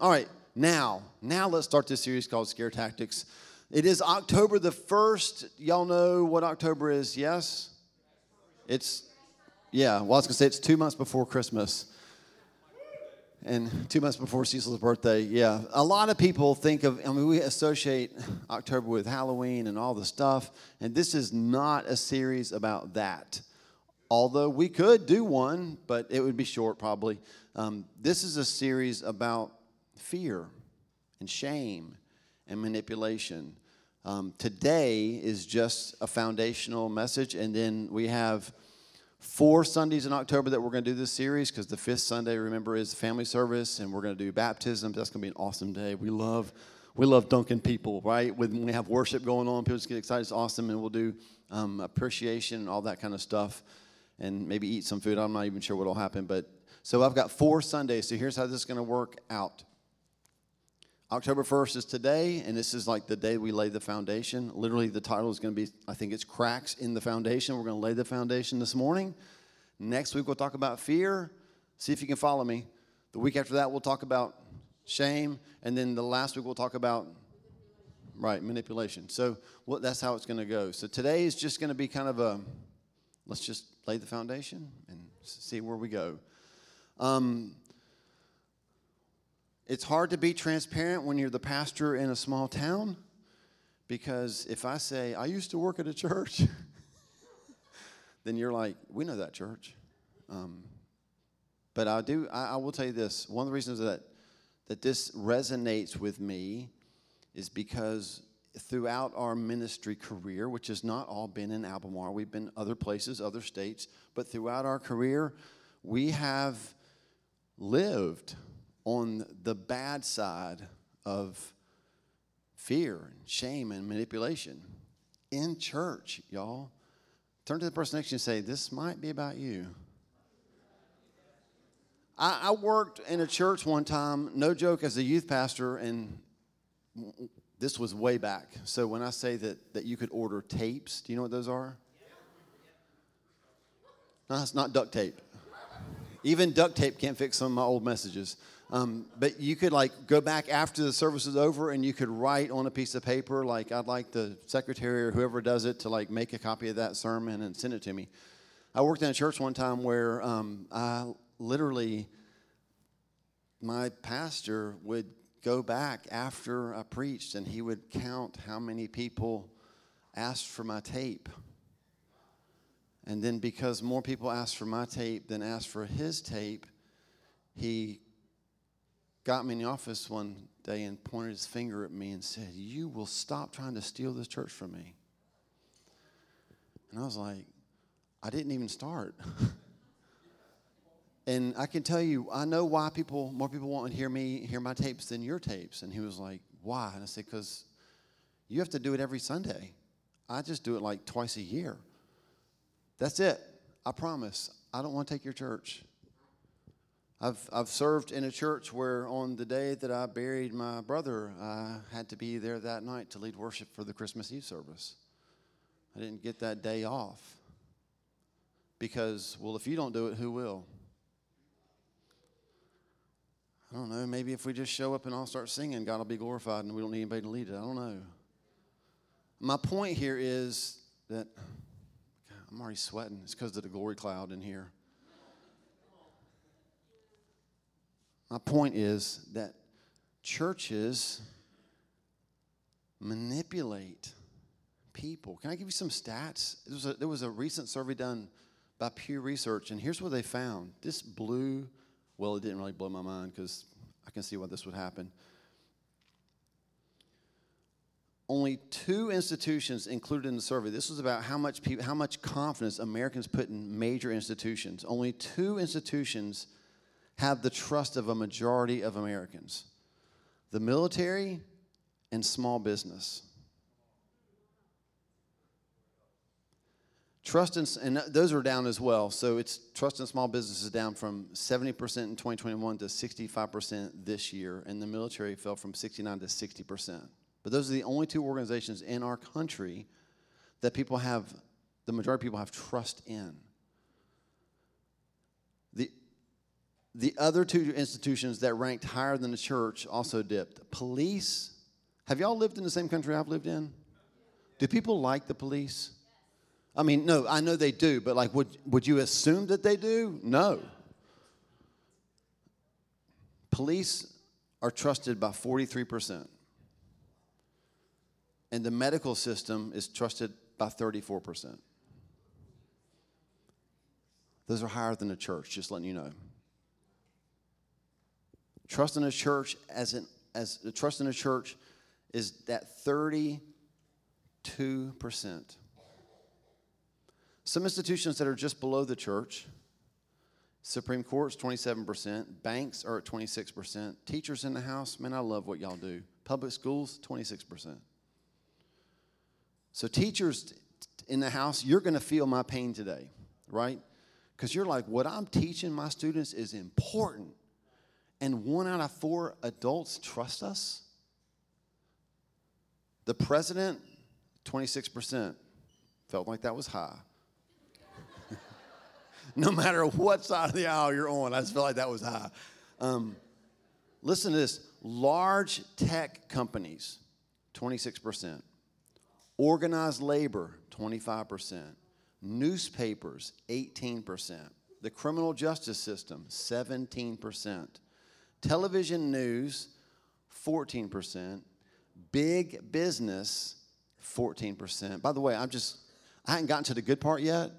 all right, now, now let's start this series called Scare Tactics. It is October the 1st. Y'all know what October is, yes? It's, yeah, well, I was going to say it's two months before Christmas. And two months before Cecil's birthday, yeah. A lot of people think of, I mean, we associate October with Halloween and all the stuff. And this is not a series about that. Although we could do one, but it would be short probably. Um, this is a series about fear and shame and manipulation. Um, today is just a foundational message, and then we have four Sundays in October that we're going to do this series because the fifth Sunday, remember, is family service, and we're going to do baptism. That's going to be an awesome day. We love we love dunking people, right? When we have worship going on, people just get excited. It's awesome, and we'll do um, appreciation and all that kind of stuff, and maybe eat some food. I'm not even sure what'll happen, but so I've got four Sundays. So here's how this is going to work out. October 1st is today, and this is like the day we lay the foundation. Literally, the title is going to be, I think it's Cracks in the Foundation. We're going to lay the foundation this morning. Next week, we'll talk about fear. See if you can follow me. The week after that, we'll talk about shame. And then the last week, we'll talk about, right, manipulation. So well, that's how it's going to go. So today is just going to be kind of a, let's just lay the foundation and see where we go. Um, it's hard to be transparent when you're the pastor in a small town because if I say, I used to work at a church, then you're like, we know that church. Um, but I do, I, I will tell you this one of the reasons that, that this resonates with me is because throughout our ministry career, which has not all been in Albemarle, we've been other places, other states, but throughout our career, we have lived on the bad side of fear and shame and manipulation in church, y'all. Turn to the person next to you and say, This might be about you. I, I worked in a church one time, no joke, as a youth pastor, and this was way back. So when I say that, that you could order tapes, do you know what those are? No, it's not duct tape. Even duct tape can't fix some of my old messages. Um, but you could like go back after the service is over and you could write on a piece of paper like I'd like the secretary or whoever does it to like make a copy of that sermon and send it to me. I worked in a church one time where um, I literally my pastor would go back after I preached and he would count how many people asked for my tape. And then because more people asked for my tape than asked for his tape, he got me in the office one day and pointed his finger at me and said, You will stop trying to steal this church from me. And I was like, I didn't even start. and I can tell you, I know why people, more people want to hear me, hear my tapes than your tapes. And he was like, Why? And I said, Because you have to do it every Sunday. I just do it like twice a year. That's it. I promise. I don't want to take your church. I've, I've served in a church where on the day that I buried my brother, I had to be there that night to lead worship for the Christmas Eve service. I didn't get that day off because, well, if you don't do it, who will? I don't know. Maybe if we just show up and all start singing, God will be glorified and we don't need anybody to lead it. I don't know. My point here is that I'm already sweating. It's because of the glory cloud in here. My point is that churches manipulate people. Can I give you some stats? There was a, there was a recent survey done by Pew Research, and here's what they found. This blew, well, it didn't really blow my mind because I can see why this would happen. Only two institutions included in the survey. This was about how much people, how much confidence Americans put in major institutions. Only two institutions have the trust of a majority of Americans the military and small business. Trust in, and those are down as well. So it's trust in small business is down from 70% in 2021 to 65% this year, and the military fell from 69 to 60%. But those are the only two organizations in our country that people have, the majority of people have trust in. The other two institutions that ranked higher than the church also dipped. Police. Have y'all lived in the same country I've lived in? Do people like the police? I mean, no, I know they do, but like, would, would you assume that they do? No. Police are trusted by 43%, and the medical system is trusted by 34%. Those are higher than the church, just letting you know. Trust in a church as an as the trust in a church is that 32%. Some institutions that are just below the church, Supreme Court's 27%, banks are at 26%, teachers in the house, man, I love what y'all do. Public schools, 26%. So, teachers in the house, you're going to feel my pain today, right? Because you're like, what I'm teaching my students is important and one out of four adults trust us? The president, 26%, felt like that was high. no matter what side of the aisle you're on, I just felt like that was high. Um, listen to this large tech companies, 26%. Organized labor, 25%. Newspapers, 18%. The criminal justice system, 17%. Television news, 14%. Big business, 14%. By the way, I'm just, I haven't gotten to the good part yet,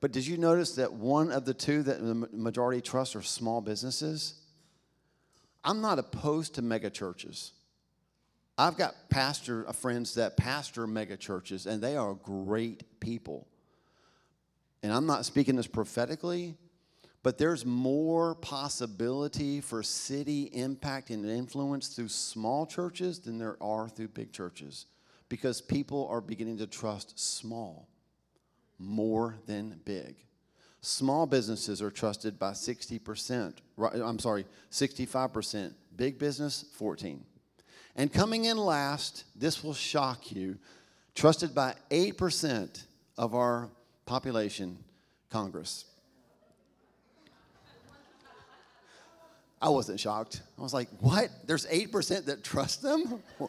but did you notice that one of the two that the majority trust are small businesses? I'm not opposed to mega churches. I've got pastor uh, friends that pastor mega churches, and they are great people. And I'm not speaking this prophetically, but there's more possibility for city impact and influence through small churches than there are through big churches because people are beginning to trust small more than big. Small businesses are trusted by 60%, I'm sorry, 65%. Big business, 14. And coming in last, this will shock you, trusted by 8% of our population, Congress. I wasn't shocked. I was like, what? There's 8% that trust them?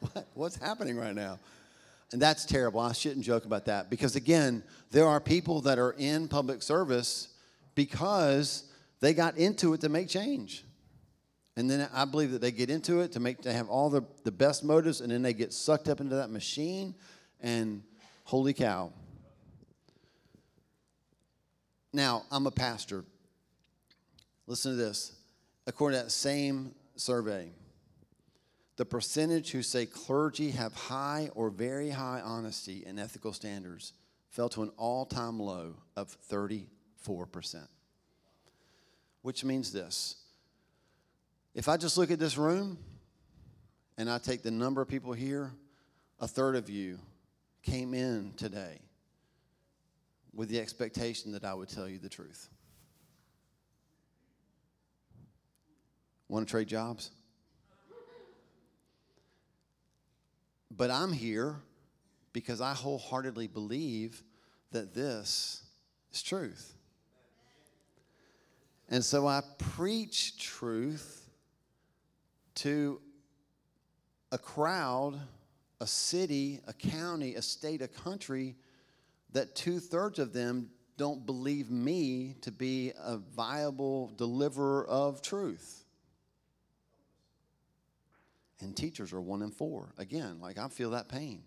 What? What's happening right now? And that's terrible. I shouldn't joke about that because, again, there are people that are in public service because they got into it to make change. And then I believe that they get into it to make to have all the, the best motives, and then they get sucked up into that machine, and holy cow. Now, I'm a pastor. Listen to this according to that same survey, the percentage who say clergy have high or very high honesty and ethical standards fell to an all time low of 34%. Which means this if I just look at this room and I take the number of people here, a third of you came in today with the expectation that I would tell you the truth. Want to trade jobs? But I'm here because I wholeheartedly believe that this is truth. And so I preach truth to a crowd, a city, a county, a state, a country that two thirds of them don't believe me to be a viable deliverer of truth. And teachers are one in four. Again, like I feel that pain.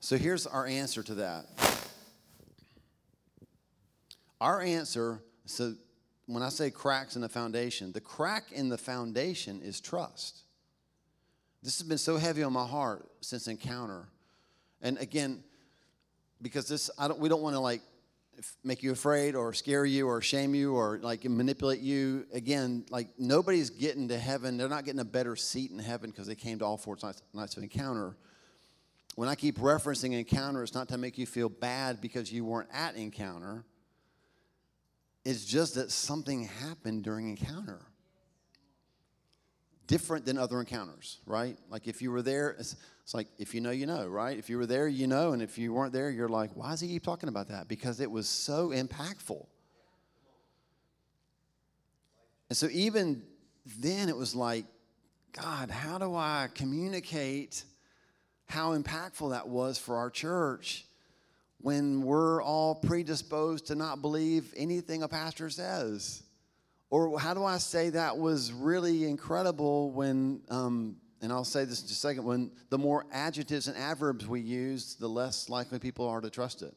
So here's our answer to that. Our answer, so when I say cracks in the foundation, the crack in the foundation is trust. This has been so heavy on my heart since encounter. And again, because this I don't we don't want to like make you afraid or scare you or shame you or like manipulate you. Again, like nobody's getting to heaven. They're not getting a better seat in heaven because they came to all four nights, nights of encounter. When I keep referencing encounter, it's not to make you feel bad because you weren't at encounter. It's just that something happened during encounter. Different than other encounters, right? Like if you were there, it's, like, if you know, you know, right? If you were there, you know. And if you weren't there, you're like, why does he keep talking about that? Because it was so impactful. And so even then, it was like, God, how do I communicate how impactful that was for our church when we're all predisposed to not believe anything a pastor says? Or how do I say that was really incredible when, um, and I'll say this in a second, when the more adjectives and adverbs we use, the less likely people are to trust it?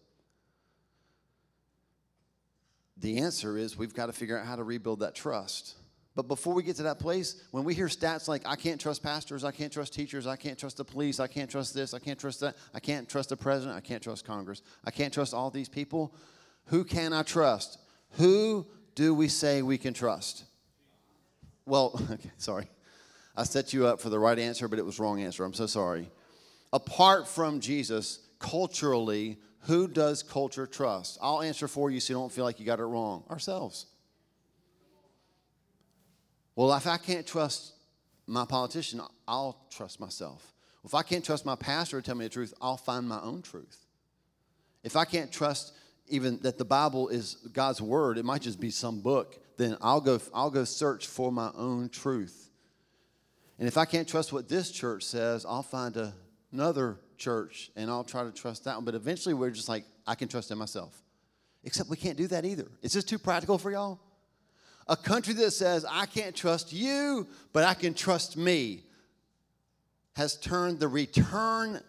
The answer is we've got to figure out how to rebuild that trust. But before we get to that place, when we hear stats like, I can't trust pastors, I can't trust teachers, I can't trust the police, I can't trust this, I can't trust that, I can't trust the president, I can't trust Congress, I can't trust all these people, who can I trust? Who do we say we can trust? Well, okay, sorry. I set you up for the right answer, but it was wrong answer. I'm so sorry. Apart from Jesus, culturally, who does culture trust? I'll answer for you so you don't feel like you got it wrong. Ourselves. Well, if I can't trust my politician, I'll trust myself. If I can't trust my pastor to tell me the truth, I'll find my own truth. If I can't trust even that the Bible is God's word, it might just be some book, then I'll go, I'll go search for my own truth. And if I can't trust what this church says, I'll find a, another church and I'll try to trust that one. But eventually we're just like, I can trust in myself. Except we can't do that either. Is this too practical for y'all? A country that says, I can't trust you, but I can trust me, has turned the return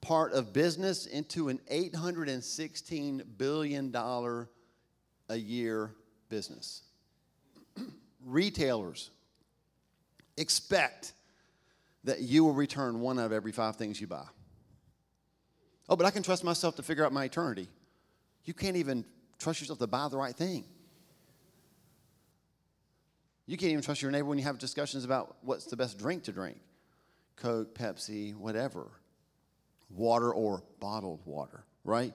part of business into an $816 billion a year business. Retailers expect that you will return one of every five things you buy. Oh, but I can trust myself to figure out my eternity. You can't even trust yourself to buy the right thing. You can't even trust your neighbor when you have discussions about what's the best drink to drink Coke, Pepsi, whatever, water or bottled water, right?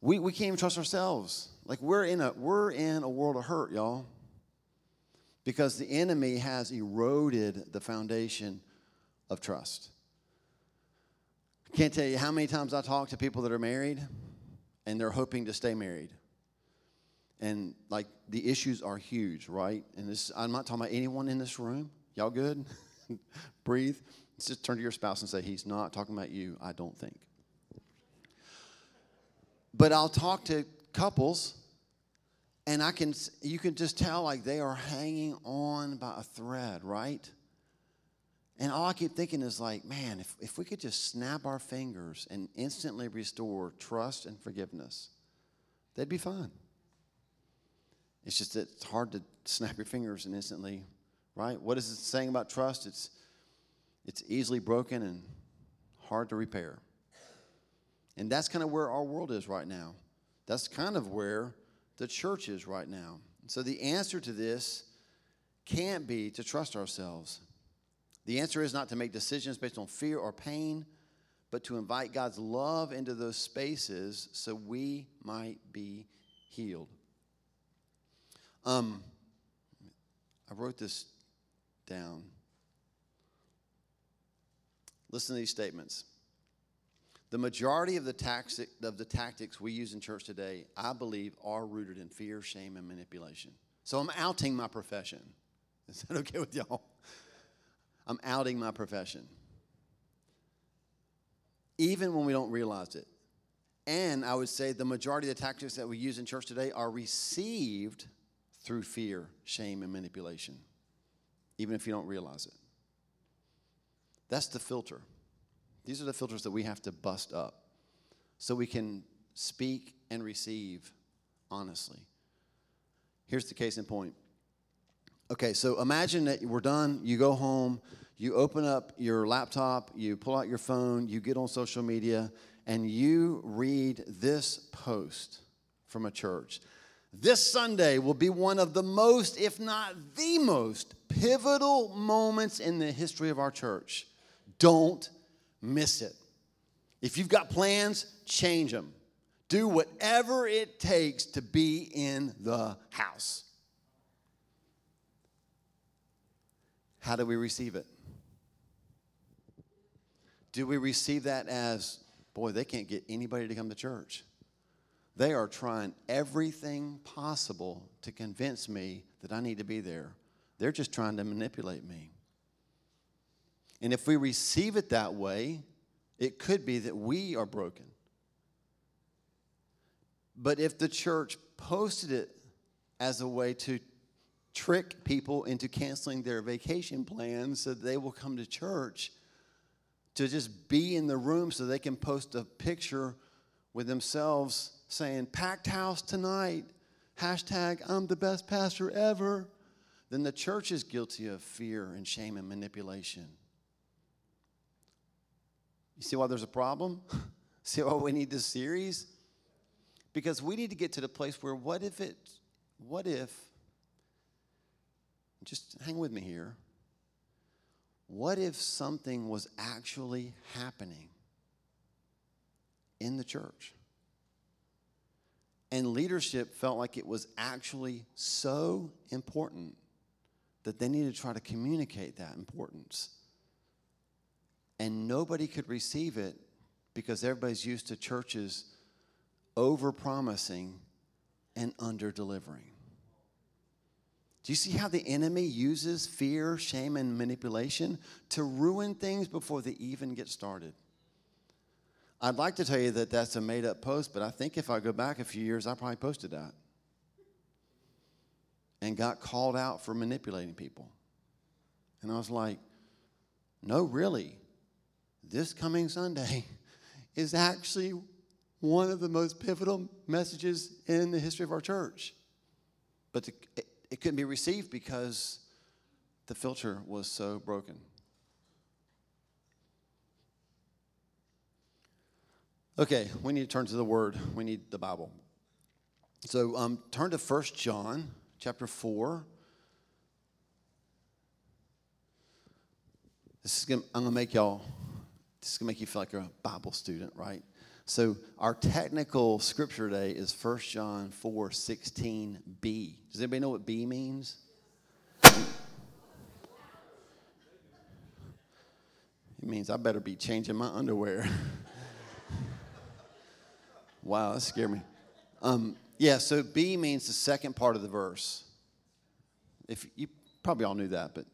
We, we can't even trust ourselves. Like we're in a we're in a world of hurt, y'all. Because the enemy has eroded the foundation of trust. I can't tell you how many times I talk to people that are married and they're hoping to stay married and like the issues are huge, right? And this, I'm not talking about anyone in this room. Y'all good? Breathe. Just turn to your spouse and say, He's not talking about you, I don't think. But I'll talk to couples, and I can, you can just tell like they are hanging on by a thread, right? And all I keep thinking is like, man, if, if we could just snap our fingers and instantly restore trust and forgiveness, they'd be fine. It's just that it's hard to snap your fingers and instantly, right? What is it saying about trust? It's it's easily broken and hard to repair. And that's kind of where our world is right now. That's kind of where the church is right now. So the answer to this can't be to trust ourselves. The answer is not to make decisions based on fear or pain, but to invite God's love into those spaces so we might be healed. Um, I wrote this down. Listen to these statements. The majority of the, of the tactics we use in church today, I believe, are rooted in fear, shame, and manipulation. So I'm outing my profession. Is that okay with y'all? I'm outing my profession. Even when we don't realize it. And I would say the majority of the tactics that we use in church today are received through fear, shame, and manipulation, even if you don't realize it. That's the filter. These are the filters that we have to bust up so we can speak and receive honestly. Here's the case in point. Okay, so imagine that we're done, you go home, you open up your laptop, you pull out your phone, you get on social media, and you read this post from a church. This Sunday will be one of the most, if not the most, pivotal moments in the history of our church. Don't miss it. If you've got plans, change them. Do whatever it takes to be in the house. How do we receive it? Do we receive that as, boy, they can't get anybody to come to church? They are trying everything possible to convince me that I need to be there. They're just trying to manipulate me. And if we receive it that way, it could be that we are broken. But if the church posted it as a way to trick people into canceling their vacation plans so they will come to church to just be in the room so they can post a picture with themselves saying, packed house tonight, hashtag, I'm the best pastor ever, then the church is guilty of fear and shame and manipulation. You see why there's a problem? see why we need this series? Because we need to get to the place where what if it, what if, just hang with me here. What if something was actually happening in the church? And leadership felt like it was actually so important that they needed to try to communicate that importance. And nobody could receive it because everybody's used to churches over promising and under delivering. Do you see how the enemy uses fear, shame, and manipulation to ruin things before they even get started? I'd like to tell you that that's a made up post, but I think if I go back a few years, I probably posted that and got called out for manipulating people. And I was like, no, really. This coming Sunday is actually one of the most pivotal messages in the history of our church. But the, it, it couldn't be received because the filter was so broken. Okay, we need to turn to the Word. We need the Bible. So um, turn to 1 John chapter 4. This is gonna, I'm going to make y'all, this is going to make you feel like you're a Bible student, right? So our technical scripture today is 1 John 4 16b. Does anybody know what B means? It means I better be changing my underwear. wow, that scared me. Um, yeah, so B means the second part of the verse. If you probably all knew that, but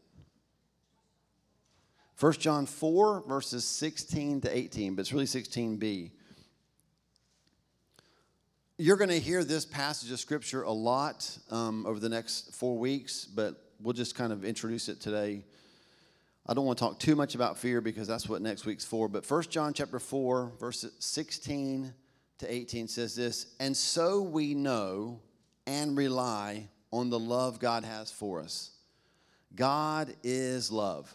1 John 4, verses 16 to 18, but it's really 16b. You're going to hear this passage of scripture a lot um, over the next four weeks, but we'll just kind of introduce it today. I don't want to talk too much about fear because that's what next week's for. But 1 John chapter 4, verses 16 to 18 says this And so we know and rely on the love God has for us. God is love.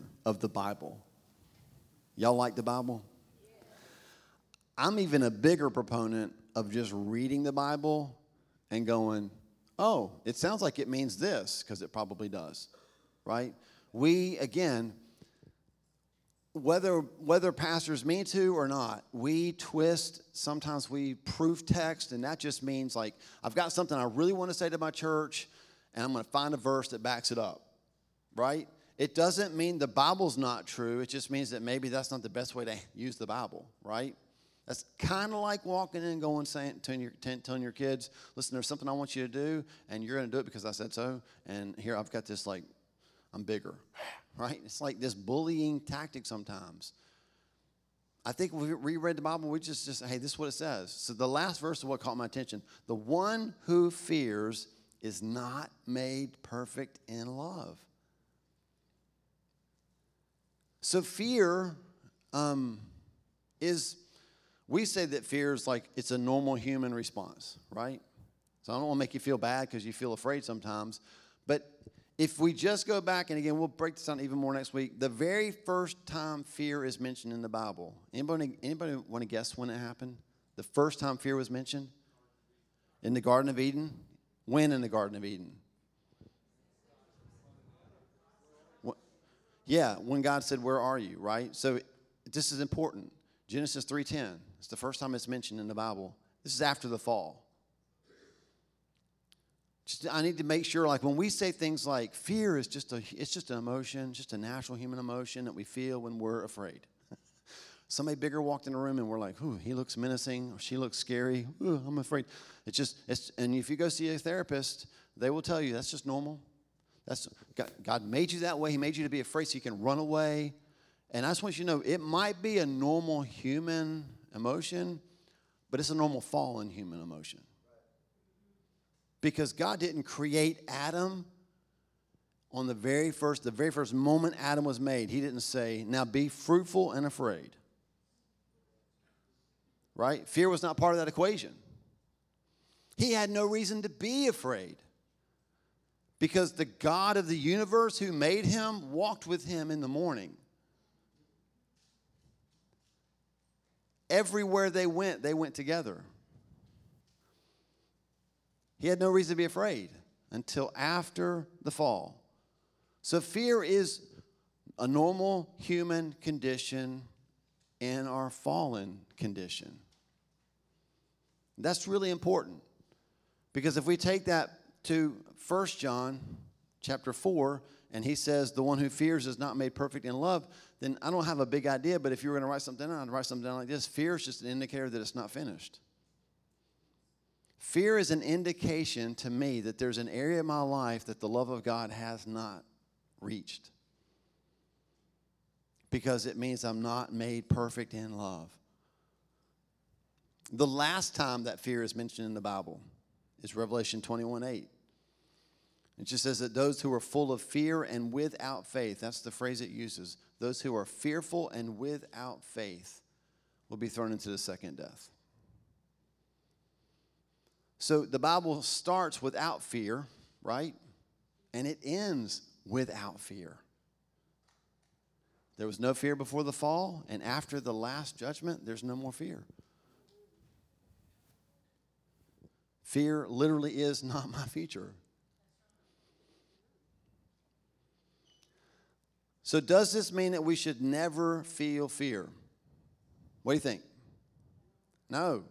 of the Bible. Y'all like the Bible? I'm even a bigger proponent of just reading the Bible and going, oh, it sounds like it means this, because it probably does, right? We, again, whether whether pastors mean to or not, we twist. Sometimes we proof text, and that just means like I've got something I really want to say to my church, and I'm going to find a verse that backs it up, right? It doesn't mean the Bible's not true. It just means that maybe that's not the best way to use the Bible, right? That's kind of like walking in and going, saying, telling your, telling your kids, listen, there's something I want you to do, and you're going to do it because I said so. And here I've got this, like, I'm bigger, right? It's like this bullying tactic sometimes. I think we reread the Bible, we just, just, hey, this is what it says. So the last verse of what caught my attention. The one who fears is not made perfect in love. So fear um, is we say that fear is like it's a normal human response, right? So I don't want to make you feel bad because you feel afraid sometimes. But if we just go back, and again, we'll break this down even more next week. The very first time fear is mentioned in the Bible, anybody, anybody want to guess when it happened? The first time fear was mentioned? In the Garden of Eden? When in the Garden of Eden? Yeah, when God said, "Where are you?" Right. So this is important. Genesis three ten. It's the first time it's mentioned in the Bible. This is after the fall. Just, I need to make sure, like when we say things like fear is just a, it's just an emotion, just a natural human emotion that we feel when we're afraid. Somebody bigger walked in the room and we're like, "Ooh, he looks menacing," or "She looks scary." Ooh, I'm afraid. It's just, it's, and if you go see a therapist, they will tell you that's just normal. That's God, God made you that way. He made you to be afraid so you can run away. And I just want you to know it might be a normal human emotion, but it's a normal fallen human emotion. Because God didn't create Adam on the very first, the very first moment Adam was made. He didn't say, now be fruitful and afraid. Right? Fear was not part of that equation. He had no reason to be afraid because the God of the universe who made him walked with him in the morning. Everywhere they went, they went together. He had no reason to be afraid until after the fall. So, fear is a normal human condition in our fallen condition. That's really important because if we take that to 1 John chapter 4, and he says, The one who fears is not made perfect in love, then I don't have a big idea, but if you were going to write something down, I'd write something down like this Fear is just an indicator that it's not finished. Fear is an indication to me that there's an area of my life that the love of God has not reached. Because it means I'm not made perfect in love. The last time that fear is mentioned in the Bible is Revelation 21 8. It just says that those who are full of fear and without faith, that's the phrase it uses, those who are fearful and without faith will be thrown into the second death. So the Bible starts without fear, right? And it ends without fear. There was no fear before the fall, and after the last judgment, there's no more fear. Fear literally is not my future. So, does this mean that we should never feel fear? What do you think? No.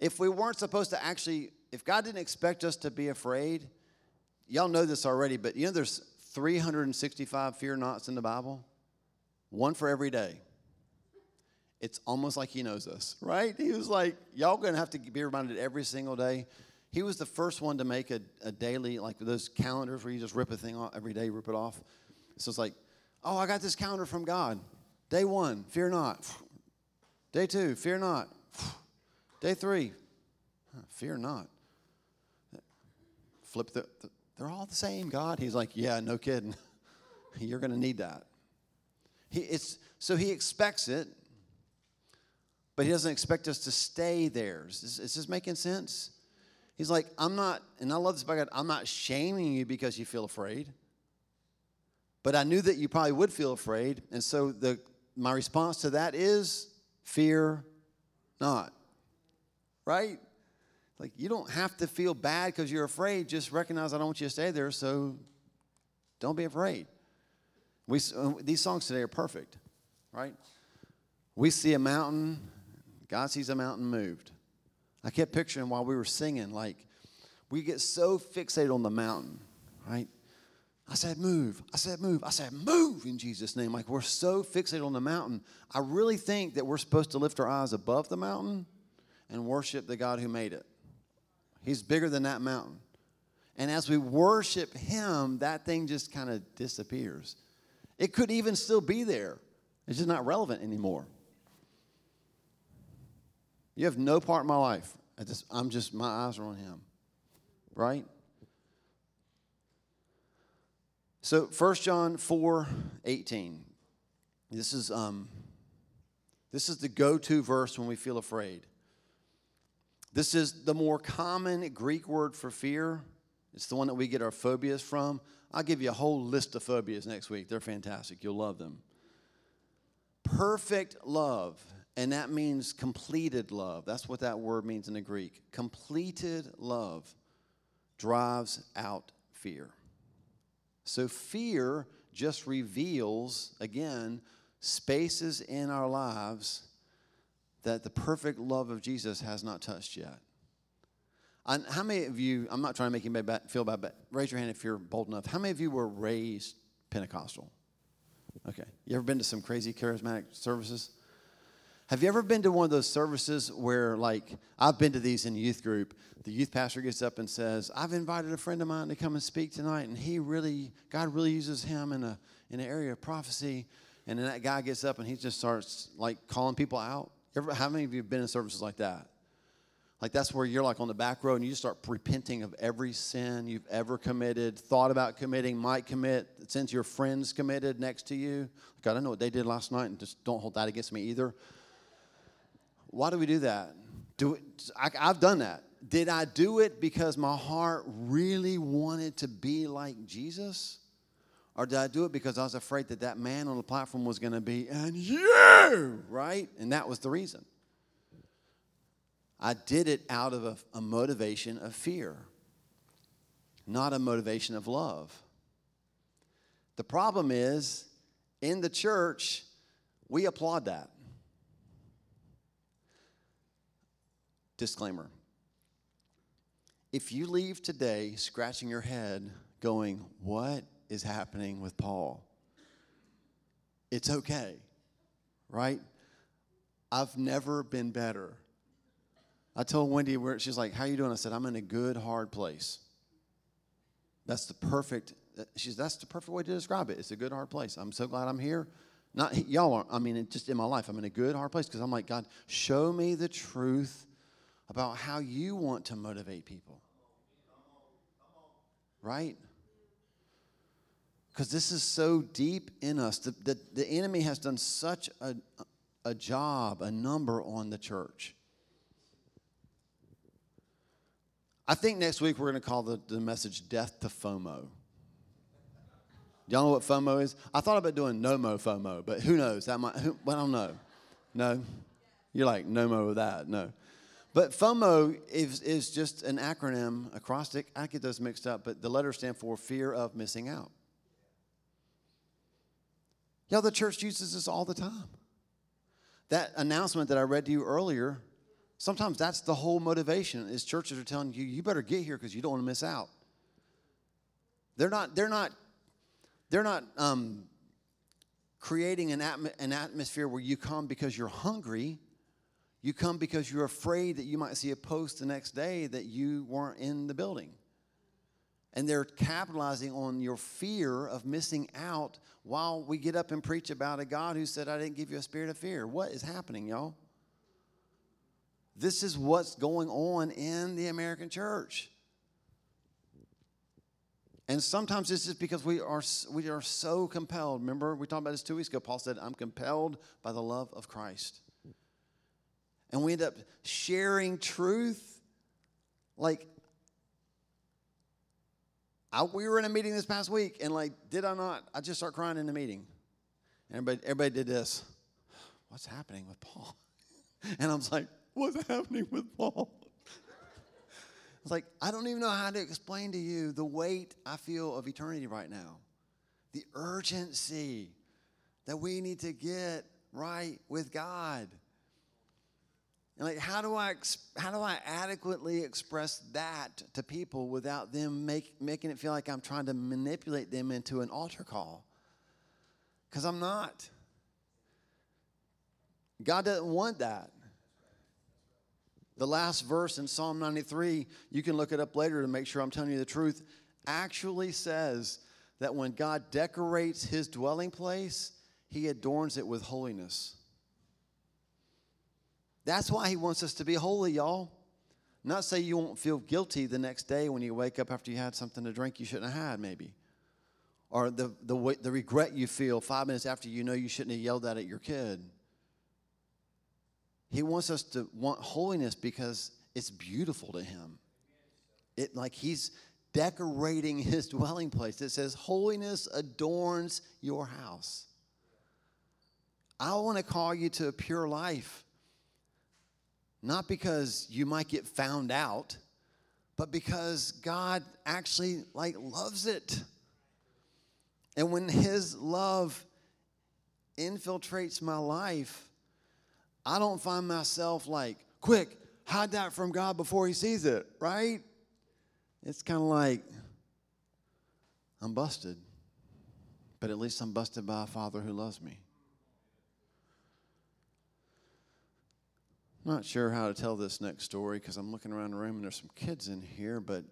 If we weren't supposed to actually, if God didn't expect us to be afraid, y'all know this already, but you know there's 365 fear nots in the Bible? One for every day it's almost like he knows us, right? He was like, y'all gonna have to be reminded every single day. He was the first one to make a, a daily, like those calendars where you just rip a thing off every day, rip it off. So it's like, oh, I got this calendar from God. Day one, fear not. Day two, fear not. Day three, fear not. Flip the, the they're all the same, God. He's like, yeah, no kidding. You're gonna need that. He, it's, so he expects it but he doesn't expect us to stay there. Is, is this making sense? He's like, I'm not, and I love this about God, I'm not shaming you because you feel afraid. But I knew that you probably would feel afraid. And so the my response to that is fear not. Right? Like you don't have to feel bad because you're afraid. Just recognize I don't want you to stay there, so don't be afraid. We, uh, these songs today are perfect, right? We see a mountain, God sees a mountain moved. I kept picturing while we were singing, like, we get so fixated on the mountain, right? I said, move. I said, move. I said, move in Jesus' name. Like, we're so fixated on the mountain. I really think that we're supposed to lift our eyes above the mountain and worship the God who made it. He's bigger than that mountain. And as we worship Him, that thing just kind of disappears. It could even still be there, it's just not relevant anymore. You have no part in my life. I just, I'm just, my eyes are on him. Right? So 1 John 4 18. This is, um, this is the go to verse when we feel afraid. This is the more common Greek word for fear. It's the one that we get our phobias from. I'll give you a whole list of phobias next week. They're fantastic. You'll love them. Perfect love And that means completed love. That's what that word means in the Greek. Completed love drives out fear. So fear just reveals, again, spaces in our lives that the perfect love of Jesus has not touched yet. And how many of you, I'm not trying to make you feel bad, but raise your hand if you're bold enough. How many of you were raised Pentecostal? Okay. You ever been to some crazy charismatic services? Have you ever been to one of those services where, like, I've been to these in youth group? The youth pastor gets up and says, "I've invited a friend of mine to come and speak tonight, and he really, God really uses him in a in an area of prophecy." And then that guy gets up and he just starts like calling people out. Ever, how many of you have been in services like that? Like that's where you're like on the back row and you just start repenting of every sin you've ever committed, thought about committing, might commit, since your friends committed next to you. God, I know what they did last night, and just don't hold that against me either. Why do we do that? Do I, I've done that. Did I do it because my heart really wanted to be like Jesus? Or did I do it because I was afraid that that man on the platform was going to be, and you, right? And that was the reason. I did it out of a, a motivation of fear, not a motivation of love. The problem is, in the church, we applaud that. Disclaimer if you leave today scratching your head, going, What is happening with Paul? It's okay, right? I've never been better. I told Wendy, where she's like, How you doing? I said, I'm in a good, hard place. That's the perfect, she's, that's the perfect way to describe it. It's a good, hard place. I'm so glad I'm here. Not y'all are, I mean, just in my life, I'm in a good, hard place because I'm like, God, show me the truth about how you want to motivate people. Right? Because this is so deep in us. The, the, the enemy has done such a, a job, a number on the church. I think next week we're going to call the, the message Death to FOMO. Y'all know what FOMO is? I thought about doing no mo FOMO, but who knows? That might, who, I don't know. No? You're like, no mo with that. No. But FOMO is, is just an acronym, acrostic. I get those mixed up, but the letters stand for fear of missing out. Y'all, the church uses this all the time. That announcement that I read to you earlier, sometimes that's the whole motivation is churches are telling you, you better get here because you don't want to miss out. They're not, they're not, they're not um, creating an, atm- an atmosphere where you come because you're hungry you come because you're afraid that you might see a post the next day that you weren't in the building. And they're capitalizing on your fear of missing out while we get up and preach about a God who said, I didn't give you a spirit of fear. What is happening, y'all? This is what's going on in the American church. And sometimes this is because we are, we are so compelled. Remember, we talked about this two weeks ago. Paul said, I'm compelled by the love of Christ and we end up sharing truth. Like, I, we were in a meeting this past week, and like, did I not? I just start crying in the meeting. Everybody, everybody did this. What's happening with Paul? And I was like, what's happening with Paul? It's like, I don't even know how to explain to you the weight I feel of eternity right now, the urgency that we need to get right with God. And like, how do I how do I adequately express that to people without them make, making it feel like I'm trying to manipulate them into an altar call? Because I'm not. God doesn't want that. The last verse in Psalm 93, you can look it up later to make sure I'm telling you the truth, actually says that when God decorates his dwelling place, he adorns it with holiness. That's why he wants us to be holy, y'all. Not say you won't feel guilty the next day when you wake up after you had something to drink you shouldn't have had, maybe. Or the, the, the regret you feel five minutes after you know you shouldn't have yelled that at your kid. He wants us to want holiness because it's beautiful to him. It like he's decorating his dwelling place. It says, Holiness adorns your house. I want to call you to a pure life. Not because you might get found out, but because God actually like loves it. And when his love infiltrates my life, I don't find myself like, quick, hide that from God before he sees it, right? It's kind of like, I'm busted, but at least I'm busted by a father who loves me. Not sure how to tell this next story because I'm looking around the room and there's some kids in here, but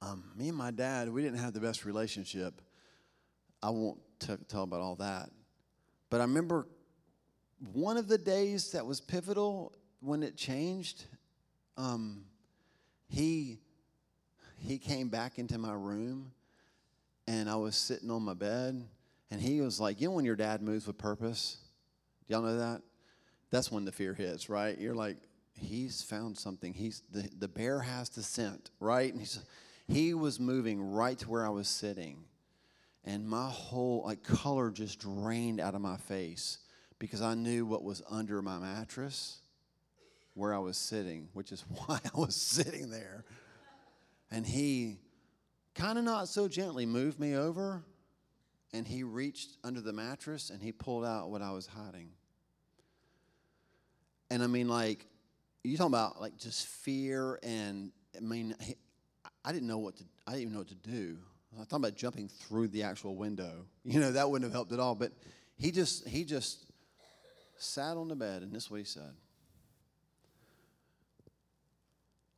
um, me and my dad, we didn't have the best relationship. I won't t- tell about all that. But I remember one of the days that was pivotal when it changed. Um, he he came back into my room, and I was sitting on my bed, and he was like, "You know when your dad moves with purpose? Do y'all know that? That's when the fear hits, right? You're like, he's found something. He's the the bear has the scent, right? And he's he was moving right to where I was sitting and my whole like color just drained out of my face because I knew what was under my mattress where I was sitting, which is why I was sitting there. And he kind of not so gently moved me over and he reached under the mattress and he pulled out what I was hiding. And I mean, like, you talking about like just fear and I mean, I didn't know what to, I didn't even know what to do. I thought about jumping through the actual window. You know, that wouldn't have helped at all. But he just he just sat on the bed, and this is what he said.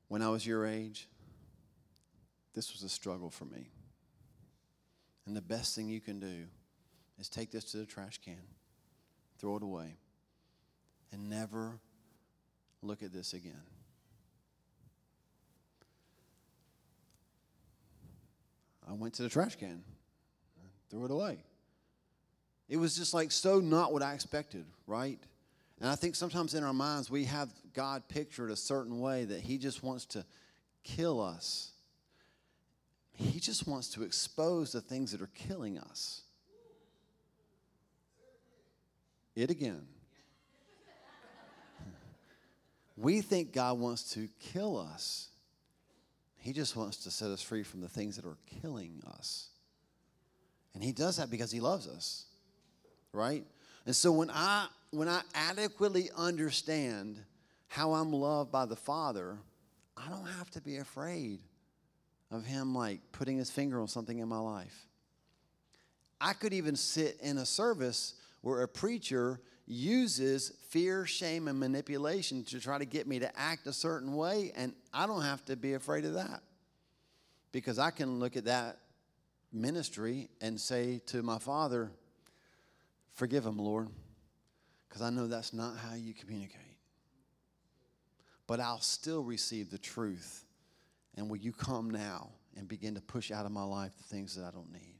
When I was your age, this was a struggle for me. And the best thing you can do is take this to the trash can, throw it away, and never look at this again. I went to the trash can, threw it away. It was just like so not what I expected, right? And I think sometimes in our minds we have God pictured a certain way that He just wants to kill us. He just wants to expose the things that are killing us. It again. We think God wants to kill us. He just wants to set us free from the things that are killing us. And he does that because he loves us. Right? And so when I when I adequately understand how I'm loved by the Father, I don't have to be afraid of him like putting his finger on something in my life. I could even sit in a service where a preacher uses fear, shame, and manipulation to try to get me to act a certain way, and I don't have to be afraid of that. Because I can look at that ministry and say to my father, Forgive him, Lord, because I know that's not how you communicate. But I'll still receive the truth. And will you come now and begin to push out of my life the things that I don't need?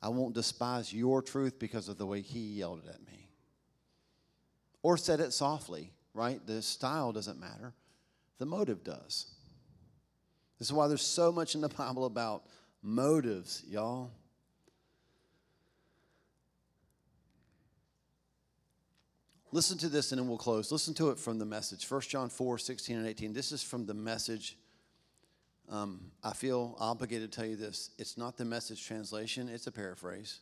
I won't despise your truth because of the way he yelled it at me or said it softly, right? The style doesn't matter, the motive does. This is why there's so much in the Bible about motives, y'all. Listen to this and then we'll close. Listen to it from the message. 1 John 4 16 and 18. This is from the message. Um, I feel obligated to tell you this. It's not the message translation, it's a paraphrase.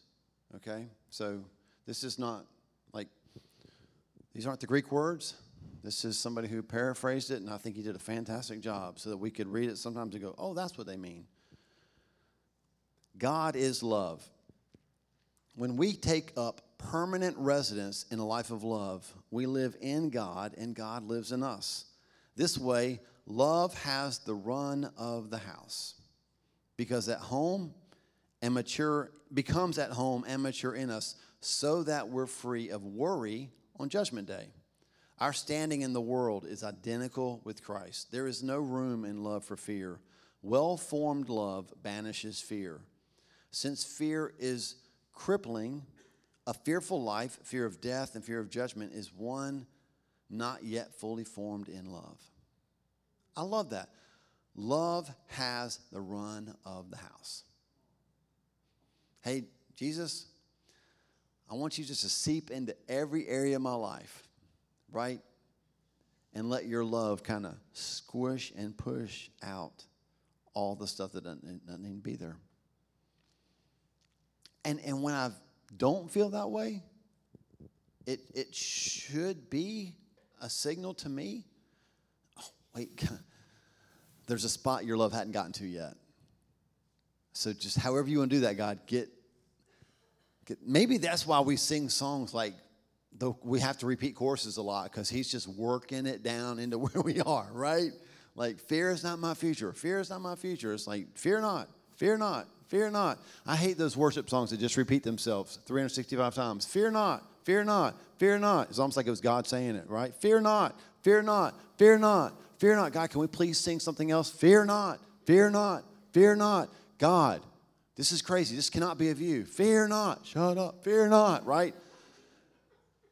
Okay? So this is not these aren't the Greek words. This is somebody who paraphrased it, and I think he did a fantastic job so that we could read it sometimes and go, oh, that's what they mean. God is love. When we take up permanent residence in a life of love, we live in God and God lives in us. This way, love has the run of the house because at home and mature becomes at home and mature in us so that we're free of worry on Judgment Day. Our standing in the world is identical with Christ. There is no room in love for fear. Well formed love banishes fear. Since fear is crippling, a fearful life, fear of death, and fear of judgment is one not yet fully formed in love. I love that. Love has the run of the house. Hey, Jesus, I want you just to seep into every area of my life, right? and let your love kind of squish and push out all the stuff that doesn't, doesn't need to be there. And, and when I don't feel that way, it, it should be a signal to me. Oh, wait, there's a spot your love hadn't gotten to yet. So just however you want to do that, God, get, get maybe that's why we sing songs like the, we have to repeat courses a lot because he's just working it down into where we are, right? Like, fear is not my future. Fear is not my future. It's like, fear not, fear not, fear not. I hate those worship songs that just repeat themselves 365 times. Fear not, fear not, fear not. It's almost like it was God saying it, right? Fear not, fear not, fear not, fear not. God, can we please sing something else? Fear not, fear not, fear not. God, this is crazy. This cannot be of you. Fear not. Shut up. Fear not, right?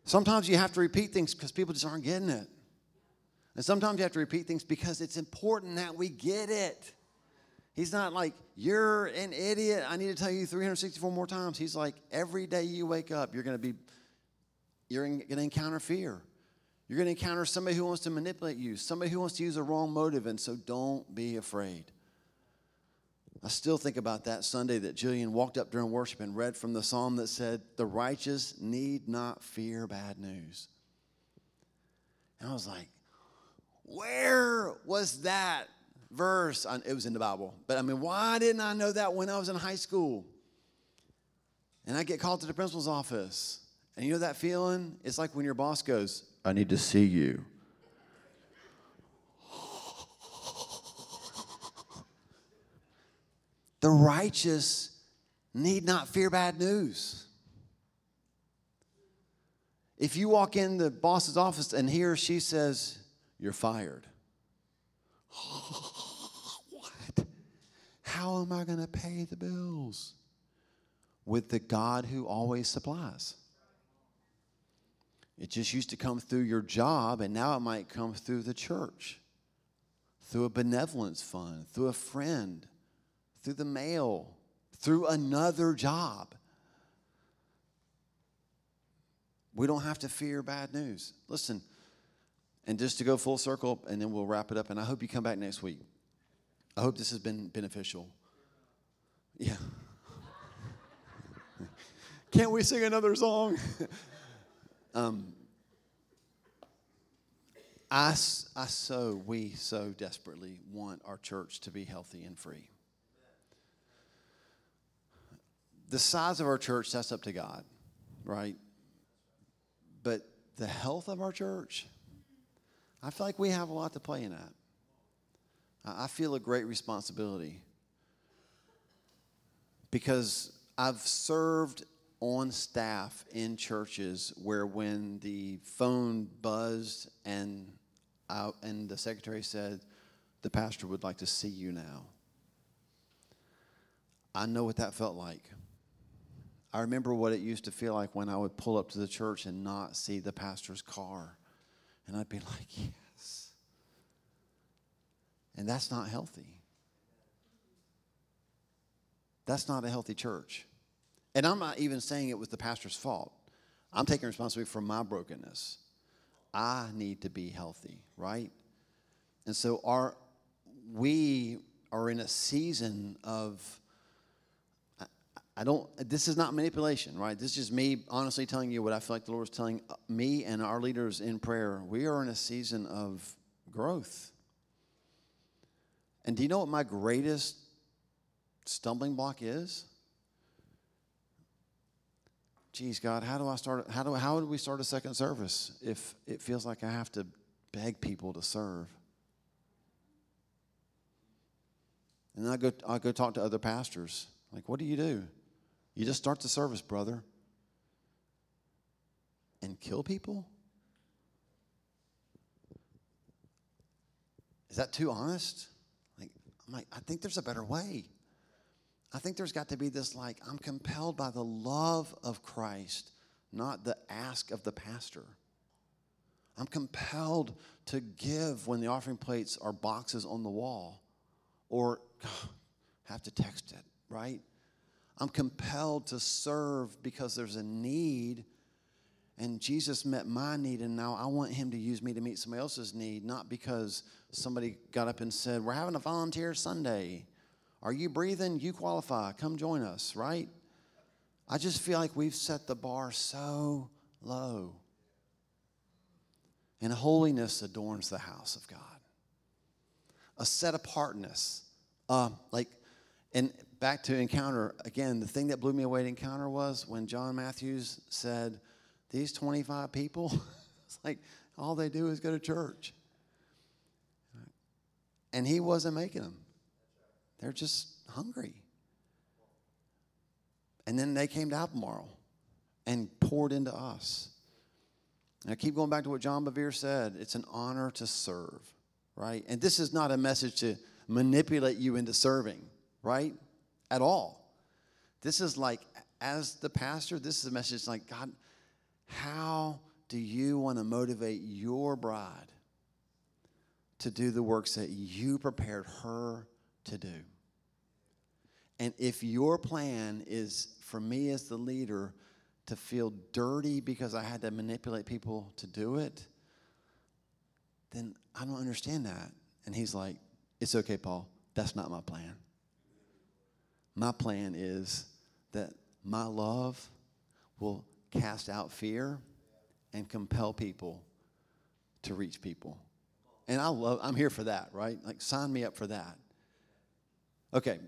Sometimes you have to repeat things because people just aren't getting it. And sometimes you have to repeat things because it's important that we get it. He's not like, you're an idiot. I need to tell you 364 more times. He's like, every day you wake up, you're going to be, you're going to encounter fear. You're going to encounter somebody who wants to manipulate you, somebody who wants to use a wrong motive. And so don't be afraid. I still think about that Sunday that Jillian walked up during worship and read from the psalm that said, The righteous need not fear bad news. And I was like, Where was that verse? It was in the Bible. But I mean, why didn't I know that when I was in high school? And I get called to the principal's office. And you know that feeling? It's like when your boss goes, I need to see you. The righteous need not fear bad news. If you walk in the boss's office and he or she says, You're fired. what? How am I going to pay the bills? With the God who always supplies. It just used to come through your job, and now it might come through the church, through a benevolence fund, through a friend, through the mail, through another job. We don't have to fear bad news. Listen, and just to go full circle, and then we'll wrap it up, and I hope you come back next week. I hope this has been beneficial. Yeah. Can't we sing another song? um, I, I so, we so desperately want our church to be healthy and free. The size of our church, that's up to God, right? But the health of our church, I feel like we have a lot to play in that. I feel a great responsibility because I've served on staff in churches where when the phone buzzed and I, and the secretary said, the pastor would like to see you now. I know what that felt like. I remember what it used to feel like when I would pull up to the church and not see the pastor's car. And I'd be like, yes. And that's not healthy. That's not a healthy church. And I'm not even saying it was the pastor's fault. I'm taking responsibility for my brokenness. I need to be healthy, right? And so our we are in a season of I don't, this is not manipulation, right? This is just me honestly telling you what I feel like the Lord is telling uh, me and our leaders in prayer. We are in a season of growth. And do you know what my greatest stumbling block is? Geez, God, how do I start? How do how do we start a second service if it feels like I have to beg people to serve? And I go I go talk to other pastors. Like, what do you do? You just start the service, brother, and kill people? Is that too honest? Like, I'm like, I think there's a better way. I think there's got to be this like, I'm compelled by the love of Christ, not the ask of the pastor. I'm compelled to give when the offering plates are boxes on the wall or have to text it, right? I'm compelled to serve because there's a need. And Jesus met my need, and now I want him to use me to meet somebody else's need, not because somebody got up and said, We're having a volunteer Sunday. Are you breathing? You qualify. Come join us, right? I just feel like we've set the bar so low. And holiness adorns the house of God. A set apartness. Uh, like, and back to encounter, again, the thing that blew me away at encounter was when John Matthews said, These 25 people, it's like all they do is go to church. And he wasn't making them, they're just hungry. And then they came to Albemarle and poured into us. And I keep going back to what John Bevere said it's an honor to serve, right? And this is not a message to manipulate you into serving, right? At all. This is like, as the pastor, this is a message like, God, how do you want to motivate your bride to do the works that you prepared her to do? And if your plan is for me as the leader to feel dirty because I had to manipulate people to do it, then I don't understand that. And he's like, It's okay, Paul. That's not my plan. My plan is that my love will cast out fear and compel people to reach people. And I love, I'm here for that, right? Like, sign me up for that. Okay,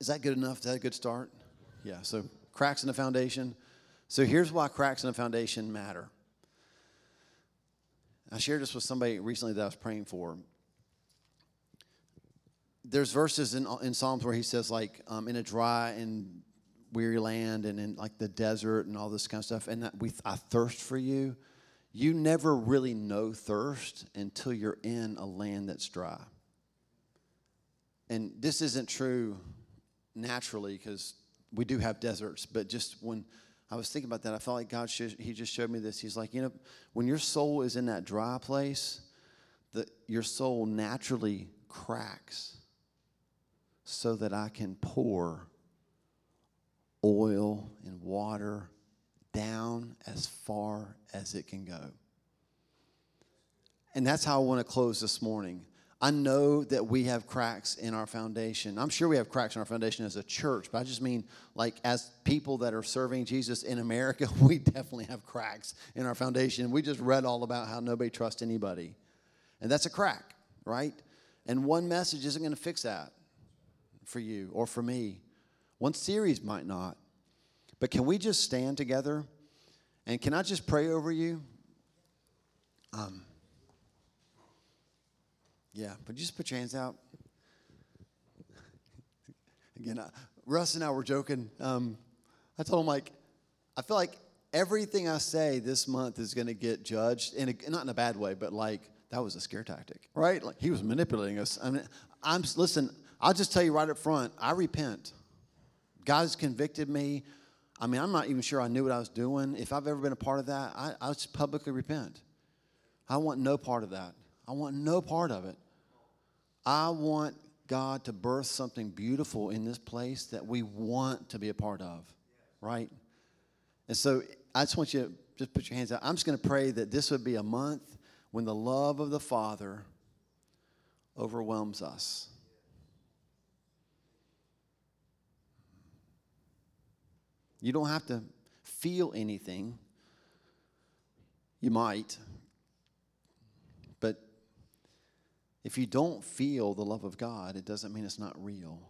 is that good enough? Is that a good start? Yeah, so cracks in the foundation. So here's why cracks in the foundation matter. I shared this with somebody recently that I was praying for. There's verses in, in Psalms where he says, like, um, in a dry and weary land and in like the desert and all this kind of stuff, and that we, I thirst for you. You never really know thirst until you're in a land that's dry. And this isn't true naturally because we do have deserts, but just when I was thinking about that, I felt like God, He just showed me this. He's like, you know, when your soul is in that dry place, that your soul naturally cracks so that I can pour oil and water down as far as it can go. And that's how I want to close this morning. I know that we have cracks in our foundation. I'm sure we have cracks in our foundation as a church, but I just mean like as people that are serving Jesus in America, we definitely have cracks in our foundation. We just read all about how nobody trusts anybody. And that's a crack, right? And one message isn't going to fix that for you or for me. One series might not. But can we just stand together? And can I just pray over you? Um, yeah, but just put your hands out. Again, uh, Russ and I were joking. Um, I told him, like, I feel like everything I say this month is going to get judged, in a, not in a bad way, but like, that was a scare tactic, right? Like, he was manipulating us. I mean, I'm, listen, I'll just tell you right up front, I repent. God's convicted me. I mean, I'm not even sure I knew what I was doing. If I've ever been a part of that, I, I just publicly repent. I want no part of that. I want no part of it. I want God to birth something beautiful in this place that we want to be a part of, right? And so I just want you to just put your hands out. I'm just going to pray that this would be a month when the love of the Father overwhelms us. You don't have to feel anything. You might, But If you don't feel the love of God, it doesn't mean it's not real.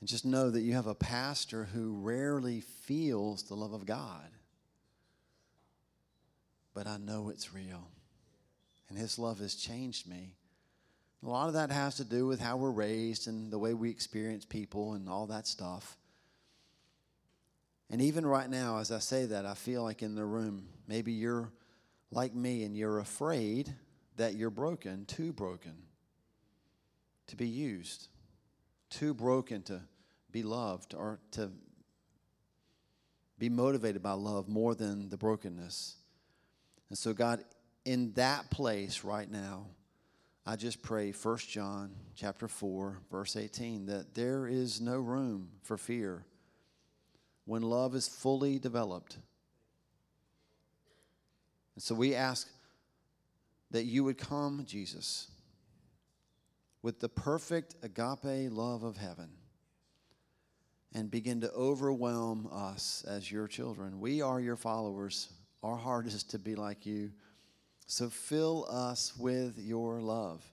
And just know that you have a pastor who rarely feels the love of God. But I know it's real. And his love has changed me. A lot of that has to do with how we're raised and the way we experience people and all that stuff. And even right now, as I say that, I feel like in the room, maybe you're like me and you're afraid that you're broken, too broken to be used, too broken to be loved or to be motivated by love more than the brokenness. And so, God, in that place right now, I just pray 1 John chapter 4 verse 18 that there is no room for fear when love is fully developed. And so we ask that you would come, Jesus, with the perfect agape love of heaven and begin to overwhelm us as your children. We are your followers. Our heart is to be like you. So fill us with your love.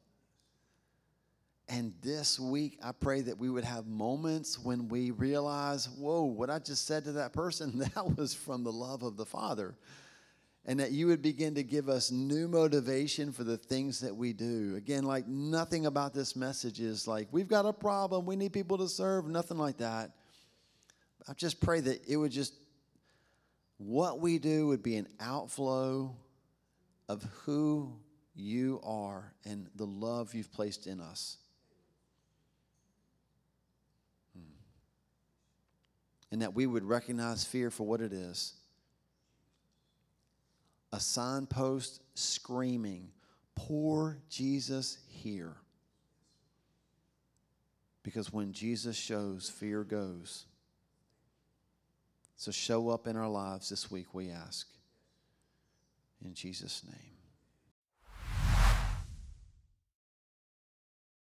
And this week, I pray that we would have moments when we realize, whoa, what I just said to that person, that was from the love of the Father. And that you would begin to give us new motivation for the things that we do. Again, like nothing about this message is like, we've got a problem, we need people to serve, nothing like that. I just pray that it would just, what we do would be an outflow of who you are and the love you've placed in us. And that we would recognize fear for what it is a signpost screaming, Pour Jesus here. Because when Jesus shows, fear goes. So show up in our lives this week, we ask. In Jesus' name.